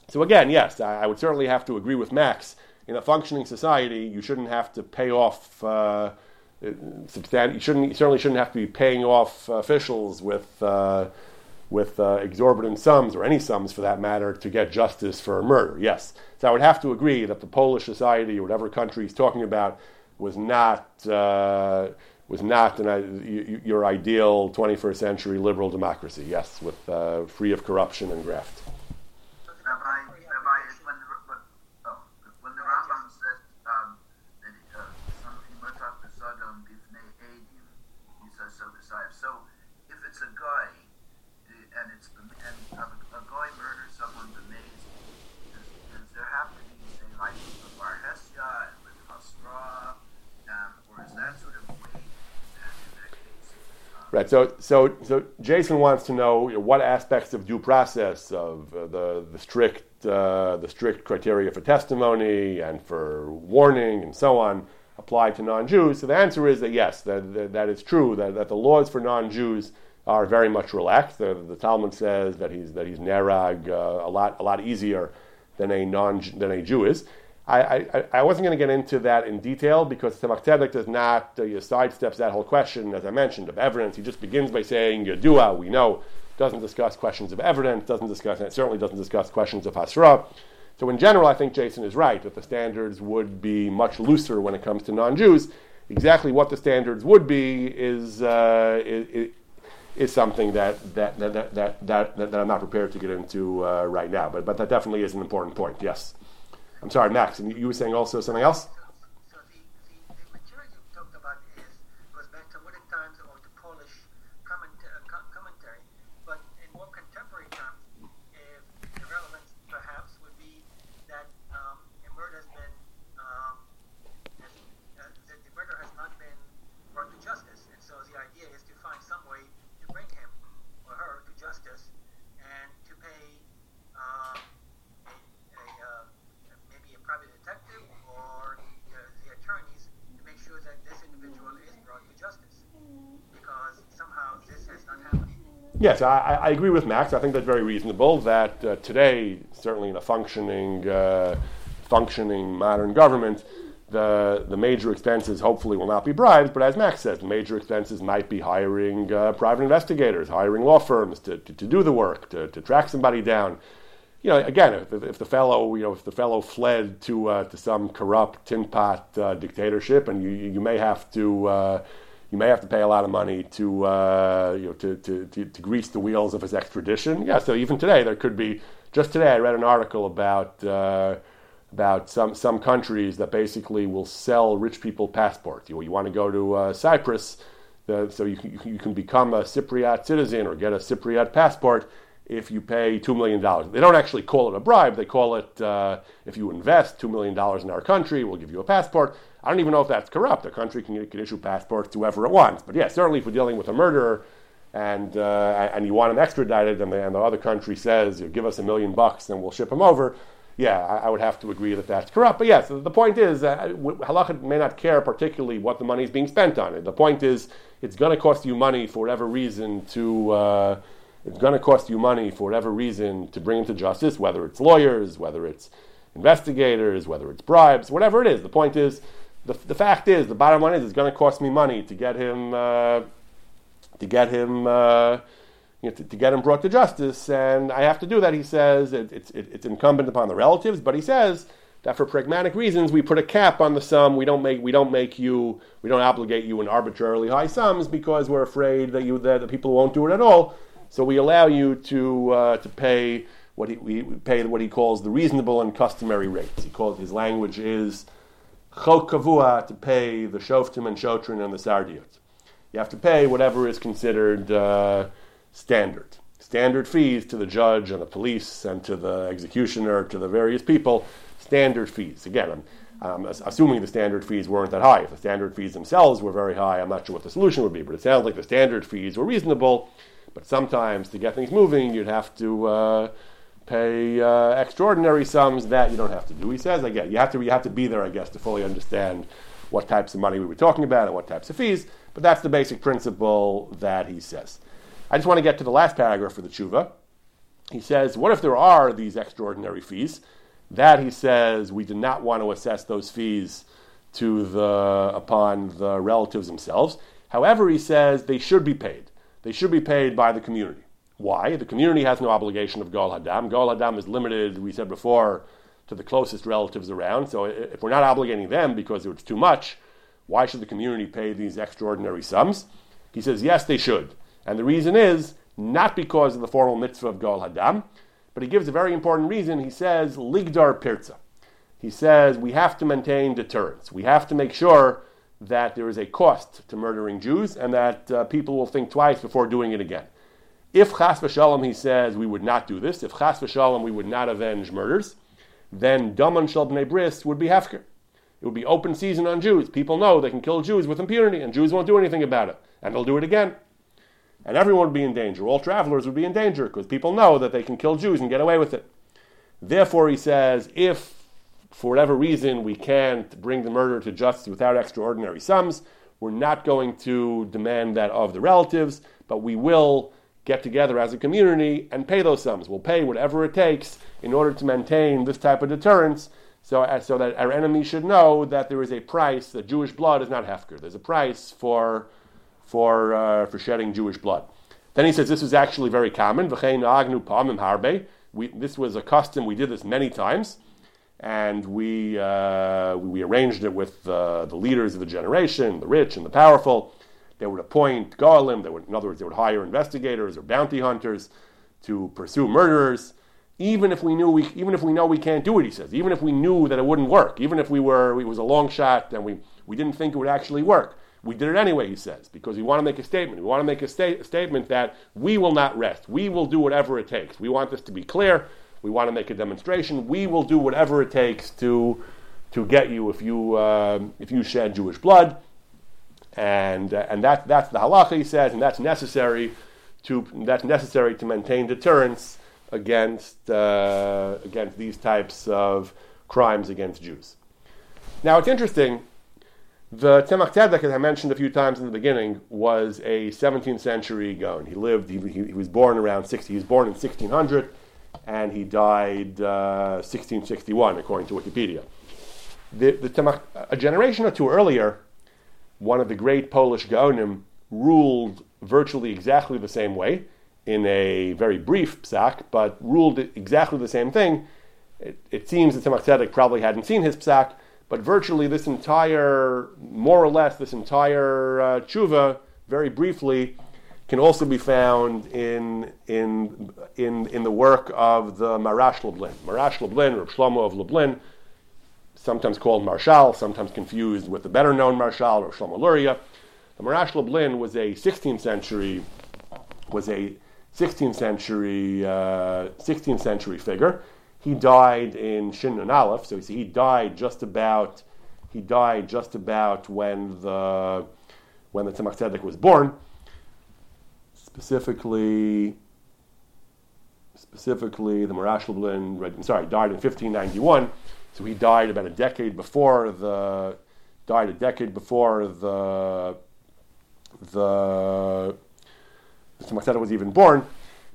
So again, yes, I, I, would certainly have to agree with Max. In a functioning society, you shouldn't have to pay off. Uh, you shouldn't you certainly shouldn't have to be paying off officials with uh, with uh, exorbitant sums or any sums for that matter to get justice for a murder. Yes, so I would have to agree that the Polish society or whatever country he's talking about was not uh, was not an, your ideal 21st century liberal democracy. Yes, with uh, free of corruption and graft. Right. So, so, so Jason wants to know you know, what aspects of due process of uh, the the strict uh, the strict criteria for testimony and for warning and so on apply to non-Jews. So the answer is that yes, that that, that is true. That, that the laws for non-Jews are very much relaxed. The, the Talmud says that he's that he's nerag uh, a lot a lot easier than a non than a Jew is. I, I, I wasn't going to get into that in detail because Tzemach Tzedek does not uh, sidesteps that whole question, as I mentioned, of evidence. He just begins by saying Yadua, we know, doesn't discuss questions of evidence, doesn't discuss, and certainly doesn't discuss questions of Hasra. So in general, I think Jason is right that the standards would be much looser when it comes to non-Jews. Exactly what the standards would be is, uh, is, is something that that, that, that, that, that, I'm not prepared to get into uh, right now. But, but that definitely is an important point, yes. I'm sorry, Max, and you were saying also something else? So, the, the, the material you talked about is goes back to Talmudic times or to Polish comment, uh, commentary, but in more contemporary terms, if the relevance perhaps Yes, I, I, agree with Max. I think that's very reasonable. That uh, today, certainly in a functioning, uh, functioning modern government, the the major expenses hopefully will not be bribes. But as Max says, the major expenses might be hiring uh, private investigators, hiring law firms to, to, to, do the work, to, to track somebody down. You know, again, if, if the fellow, you know, if the fellow fled to uh, to some corrupt tin pot uh, dictatorship, and you you may have to uh, you may have to pay a lot of money to, uh, you know, to, to, to, to, grease the wheels of his extradition. Yeah, so even today, there could be. Just today, I read an article about uh, about some, some countries that basically will sell rich people passports. You, you want to go to uh, Cyprus, so you, you can become a Cypriot citizen or get a Cypriot passport if you pay $2 million. They don't actually call it a bribe, they call it uh, if you invest $2 million in our country, we'll give you a passport. I don't even know if that's corrupt. A country can, can issue passports to whoever it wants. But yeah, certainly if we're dealing with a murderer and, uh, and you want him extradited and the, and the other country says, give us a million bucks and we'll ship him over, yeah, I, I, would have to agree that that's corrupt. But yes, the point is, uh, halacha may not care particularly what the money is being spent on. The point is, it's going to cost you money for whatever reason to. Uh, it's going to cost you money for whatever reason to bring him to justice, whether it's lawyers, whether it's investigators, whether it's bribes, whatever it is. The point is, the, the fact is, the bottom line is, it's going to cost me money to get him, uh, to get him, uh, you know, to, to, get him brought to justice, and I have to do that. He says it, it's it, it's incumbent upon the relatives, but he says that for pragmatic reasons, we put a cap on the sum. We don't make we don't make you we don't obligate you in arbitrarily high sums because we're afraid that you that the people won't do it at all. So we allow you to uh, to pay what he we pay what he calls the reasonable and customary rates. He calls his language is chok kavua to pay the shoftim and shotrin and the sardiot. You have to pay whatever is considered uh, standard. Standard fees to the judge and the police and to the executioner, to the various people. Standard fees. Again, I'm, assuming the standard fees weren't that high. If the standard fees themselves were very high, I'm not sure what the solution would be, but it sounds like the standard fees were reasonable. But sometimes to get things moving, you'd have to uh, pay uh, extraordinary sums that you don't have to do. He says, again, you have to you have to be there, I guess, to fully understand what types of money we were talking about and what types of fees. But that's the basic principle that he says. I just want to get to the last paragraph for the tshuva. He says, what if there are these extraordinary fees? That he says we do not want to assess those fees to the upon the relatives themselves. However, he says they should be paid. They should be paid by the community. Why? The community has no obligation of Goel Hadam. Goel Hadam is limited, we said before, to the closest relatives around. So if we're not obligating them because it's too much, why should the community pay these extraordinary sums? He says, yes, they should. And the reason is not because of the formal mitzvah of Goel Hadam, but he gives a very important reason. He says, Ligdar Pirza. He says we have to maintain deterrence. We have to make sure that there is a cost to murdering Jews and that uh, people will think twice before doing it again. If chas v'shalom, he says, we would not do this, if chas v'shalom, we would not avenge murders, then daman shel bnei bris would be hefker. It would be open season on Jews. People know they can kill Jews with impunity, and Jews won't do anything about it. And they'll do it again. And everyone would be in danger. All travelers would be in danger because people know that they can kill Jews and get away with it. Therefore, he says, if for whatever reason we can't bring the murder to justice without extraordinary sums, we're not going to demand that of the relatives, but we will get together as a community and pay those sums. We'll pay whatever it takes in order to maintain this type of deterrence so, uh, so that our enemies should know that there is a price, that Jewish blood is not hefker. There's a price for, for, uh, for shedding Jewish blood. Then he says this was actually very common. We, this was a custom, we did this many times, and we, uh, we arranged it with uh, the leaders of the generation, the rich and the powerful. They would appoint Golim, they would, in other words, they would hire investigators or bounty hunters to pursue murderers, even if we knew we, even if we know we can't do it, he says, even if we knew that it wouldn't work, even if we were, it was a long shot and we, we didn't think it would actually work. We did it anyway, he says, because we want to make a statement. We want to make a, sta- a statement that we will not rest. We will do whatever it takes. We want this to be clear. We want to make a demonstration. We will do whatever it takes to, to get you if you, uh, if you shed Jewish blood and uh, and that that's the halacha he says, and that's necessary to that's necessary to maintain deterrence against uh, against these types of crimes against Jews. Now it's interesting The Tzemach Tzedek, as I mentioned a few times in the beginning, was a 17th century Gaon. He lived, he, he, he, was born around 60, he was born in 1600, and he died uh, 1661, according to Wikipedia. The, the a generation or two earlier, one of the great Polish Gaonim ruled virtually exactly the same way in a very brief psak, but ruled exactly the same thing. It, it seems that Tzemach Tzedek probably hadn't seen his psak, but virtually this entire, more or less, this entire uh, tshuva, very briefly, can also be found in, in, in, in the work of the Marash Lublin. Marash Lublin, or Shlomo of Lublin, sometimes called Marshal, sometimes confused with the better known Marshal, or Shlomo Luria. The Marash Lublin was a 16th century, was a 16th century, uh, 16th century figure. He died in Shin Nun Aleph, so he died just about he died just about when the when the Tzemach Tzedek was born. Specifically, specifically the Marash Lublin, sorry, died in 1591. So he died about a decade before the died a decade before the the the Tzemach was even born.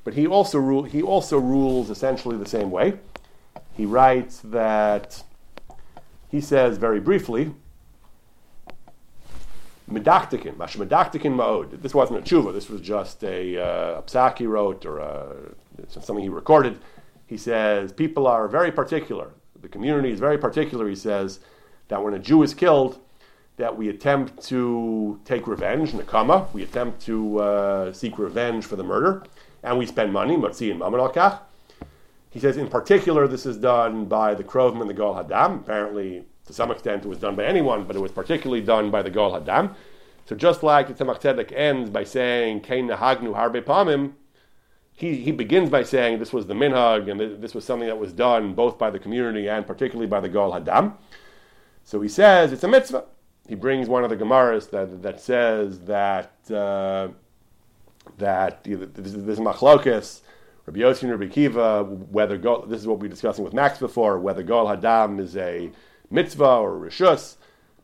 But he also rule, he also rules essentially the same way he writes that he says very briefly, Medaktikin, Mash Medaktikin Ma'od. This wasn't a tshuva, this was just a, uh, a psak he wrote or a, something he recorded. He says, People are very particular. The community is very particular, he says, that when a Jew is killed, that we attempt to take revenge, nakama, we attempt to uh, seek revenge for the murder, and we spend money, motzi and mammon al he says, in particular, this is done by the Krovim and the Goel Hadam. Apparently, to some extent, it was done by anyone, but it was particularly done by the Goel Hadam. So just like the Tzemach Tzedek ends by saying, Kein Nahagnu Harbe Pamim, he, he begins by saying this was the minhag and this was something that was done both by the community and particularly by the Goel Hadam. So he says it's a mitzvah. He brings one of the Gemaras that, that says that uh, that this is, this is Rabbi Yossi and Rabbi Kiva, whether go, this is what we were discussing with Max before, whether Goel Hadam is a mitzvah or rishus.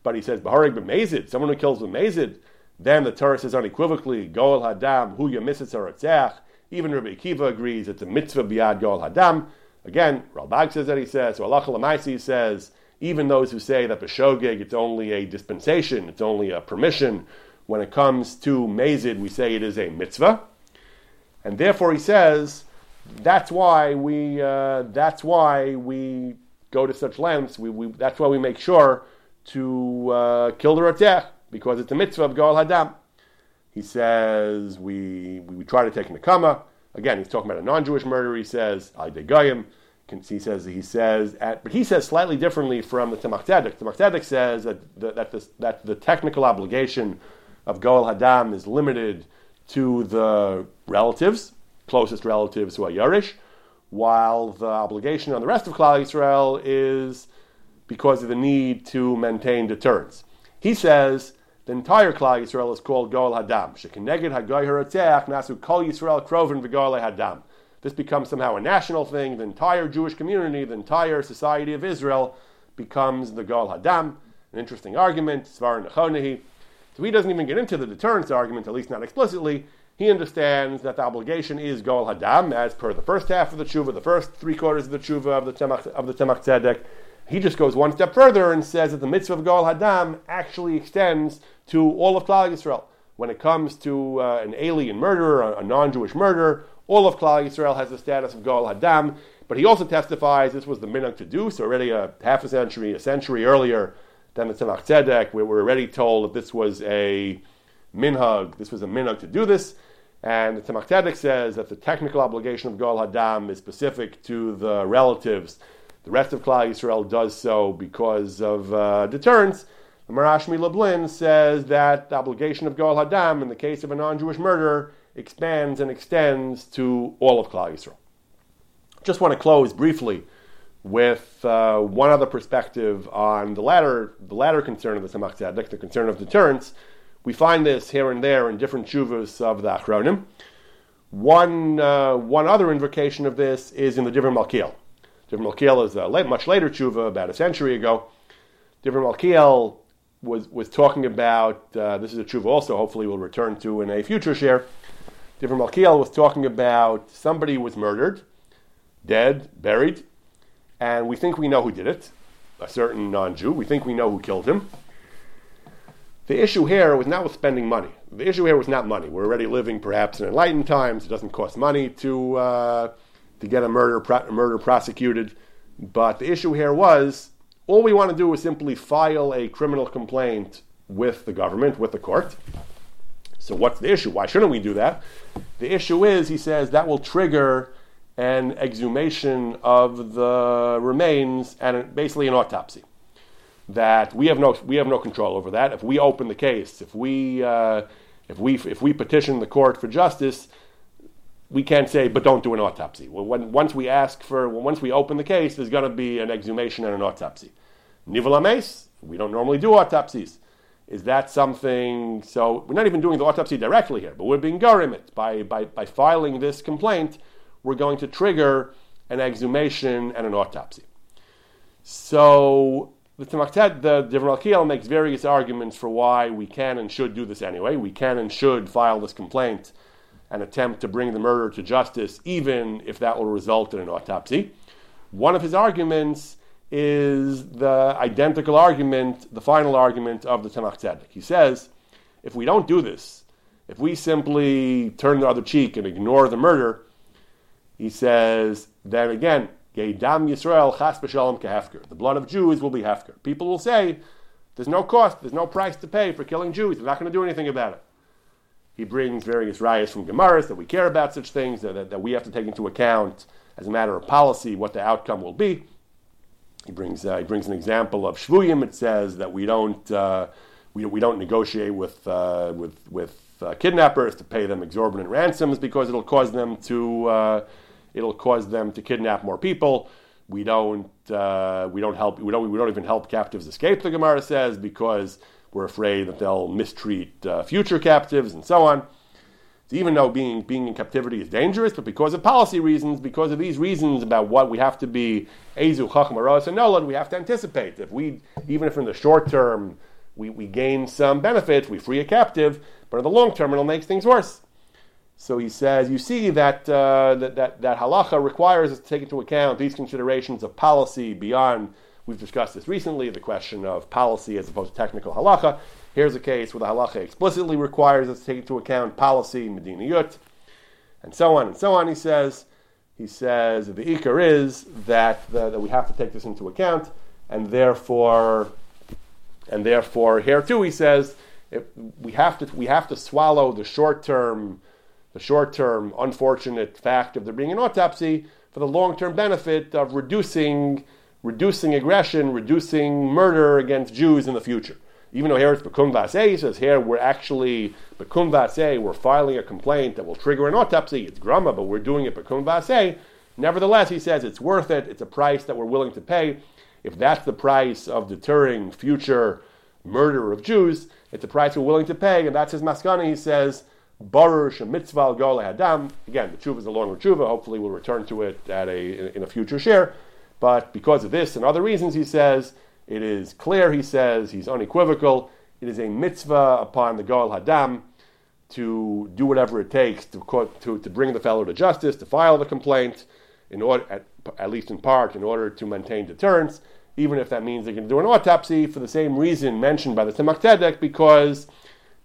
But he says, Baharig b'mezid, someone who kills b'mezid, then the Torah says unequivocally, Goel Hadam, hu yamitzitz aratzach. Even Rabbi Akiva agrees it's a mitzvah biyad Goel Hadam. Again, Ralbag says that he says, so Allah Lamaisi says, even those who say that b'shogeg, it's only a dispensation, it's only a permission, when it comes to mezid, we say it is a mitzvah. And therefore he says, that's why we uh, that's why we go to such lengths. We, we, that's why we make sure to uh, kill the Ratzech, because it's a mitzvah of Goel Hadam. He says we, we, we try to take Nakama. Again, he's talking about a non-Jewish murder. He says Al Goyim. He says he says at, but he says slightly differently from the Tzemach Tzedek. Tzemach Tzedek says that the, that, this, that the technical obligation of Goel Hadam is limited to the relatives, closest relatives who are Yarish, while the obligation on the rest of Klal Yisrael is because of the need to maintain deterrence. He says the entire Klal Yisrael is called Goel Hadam. Shekineged Hagoy Haratzeach Nasu Kol Yisrael Kroven V'Goel Hadam. This becomes somehow a national thing. The entire Jewish community, the entire society of Israel becomes the Goel Hadam. An interesting argument, Svar Nechonehi. So he doesn't even get into the deterrence argument, at least not explicitly he understands that the obligation is Goel Hadam, as per the first half of the tshuva, the first three quarters of the tshuva of the Tzemach, of the Tzemach Tzedek. He just goes one step further and says that the mitzvah of Goel Hadam actually extends to all of Klal Yisrael. When it comes to uh, an alien murderer, a, non-Jewish murderer, all of Klal Yisrael has the status of Goel Hadam. But he also testifies this was the minhag to do. So already a half a century, a century earlier than the Tzemach Tzedek, where we're already told that this was a minhag, this was a minhag to do this. And the Tzedek says that the technical obligation of Goel Hadam is specific to the relatives. The rest of Klal Yisrael does so because of uh, deterrence. The Marashmi Lublin says that the obligation of Goel Hadam in the case of a non-Jewish murderer expands and extends to all of Klal Yisrael. Just want to close briefly with uh, one other perspective on the latter, the latter concern of the Tzedek, the concern of deterrence. We find this here and there in different shuvas of the Achronim. One, uh, one other invocation of this is in the Divrei Malkiel. Divrei Malkiel is a late, much later tshuva, about a century ago. Divrei Malkiel was, was talking about, uh, this is a truth also, hopefully we'll return to in a future shiur. Divrei Malkiel was talking about somebody was murdered, dead, buried, and we think we know who did it, a certain non Jew. We think we know who killed him. The issue here was not with spending money. The issue here was not money. We're already living perhaps in enlightened times. It doesn't cost money to, uh, to get a murder, pro- murder prosecuted. But the issue here was all we want to do is simply file a criminal complaint with the government, with the court. So, what's the issue? Why shouldn't we do that? The issue is, he says, that will trigger an exhumation of the remains and basically an autopsy. That we have no we have no control over that. If we open the case, if we uh, if we if we petition the court for justice, we can't say, but don't do an autopsy. Well, when, once we ask for, once we open the case, there's going to be an exhumation and an autopsy. Nivolames, we don't normally do autopsies. Is that something? So we're not even doing the autopsy directly here, but we're being garimit by, by, by filing this complaint. We're going to trigger an exhumation and an autopsy. So the Tamaktet, the Divin makes various arguments for why we can and should do this anyway. We can and should file this complaint and attempt to bring the murderer to justice, even if that will result in an autopsy. One of his arguments is the identical argument, the final argument of the Tzemach Tzedek. He says, if we don't do this, if we simply turn the other cheek and ignore the murder, he says, then again, Geidam Yisrael chas b'shalom kehefker. The blood of Jews will be hefker. People will say, there's no cost, there's no price to pay for killing Jews. We're not going to do anything about it. He brings various raayos from Gemaras that we care about such things, that, that, that we have to take into account as a matter of policy what the outcome will be. He brings, uh, he brings an example of Shvuyim. It says that we don't, uh, we, we don't negotiate with, uh, with, with uh, kidnappers to pay them exorbitant ransoms because it'll cause them to, uh, it'll cause them to kidnap more people. We don't, uh, we don't help, we don't, we don't even help captives escape, the Gemara says, because we're afraid that they'll mistreat future captives and so on even though being, being in captivity is dangerous, but because of policy reasons, because of these reasons about what we have to be, Ezu, Chacham, and Nolad, we have to anticipate. If we, even if in the short term we, we gain some benefits, we free a captive, but in the long term it'll make things worse. So he says, you see that, uh, that, that, that halacha requires us to take into account these considerations of policy beyond, we've discussed this recently, the question of policy as opposed to technical halacha. Here's a case where the halacha explicitly requires us to take into account policy, medina yut, and so on and so on. He says, he says the ikar is that, the, that we have to take this into account, and therefore, and therefore here too he says we have to we have to swallow the short term the short term unfortunate fact of there being an autopsy for the long term benefit of reducing reducing aggression, reducing murder against Jews in the future. Even though here it's Bekum Vase, says here we're actually, Bekum Vase, we're filing a complaint that will trigger an autopsy. It's Grama, but we're doing it Bekum Vase. Nevertheless, he says it's worth it. It's a price that we're willing to pay. If that's the price of deterring future murder of Jews, it's a price we're willing to pay. And that's his maskana. He says, Baruch mitzvah goel hadam. Again, the tshuva is a longer tshuva. Hopefully, we'll return to it at a in a future shiur. But because of this and other reasons, he says it is clear, he says, he's unequivocal. It is a mitzvah upon the Goel Hadam to do whatever it takes to, to, to bring the fellow to justice, to file the complaint, in order, at, at least in part, in order to maintain deterrence, even if that means going to do an autopsy for the same reason mentioned by the Tzemach because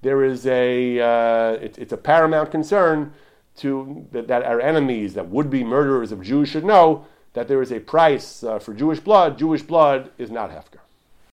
there is a, uh, it, it's a paramount concern to, that, that our enemies, that would be murderers of Jews, should know that there is a price uh, for Jewish blood. Jewish blood is not Hefker.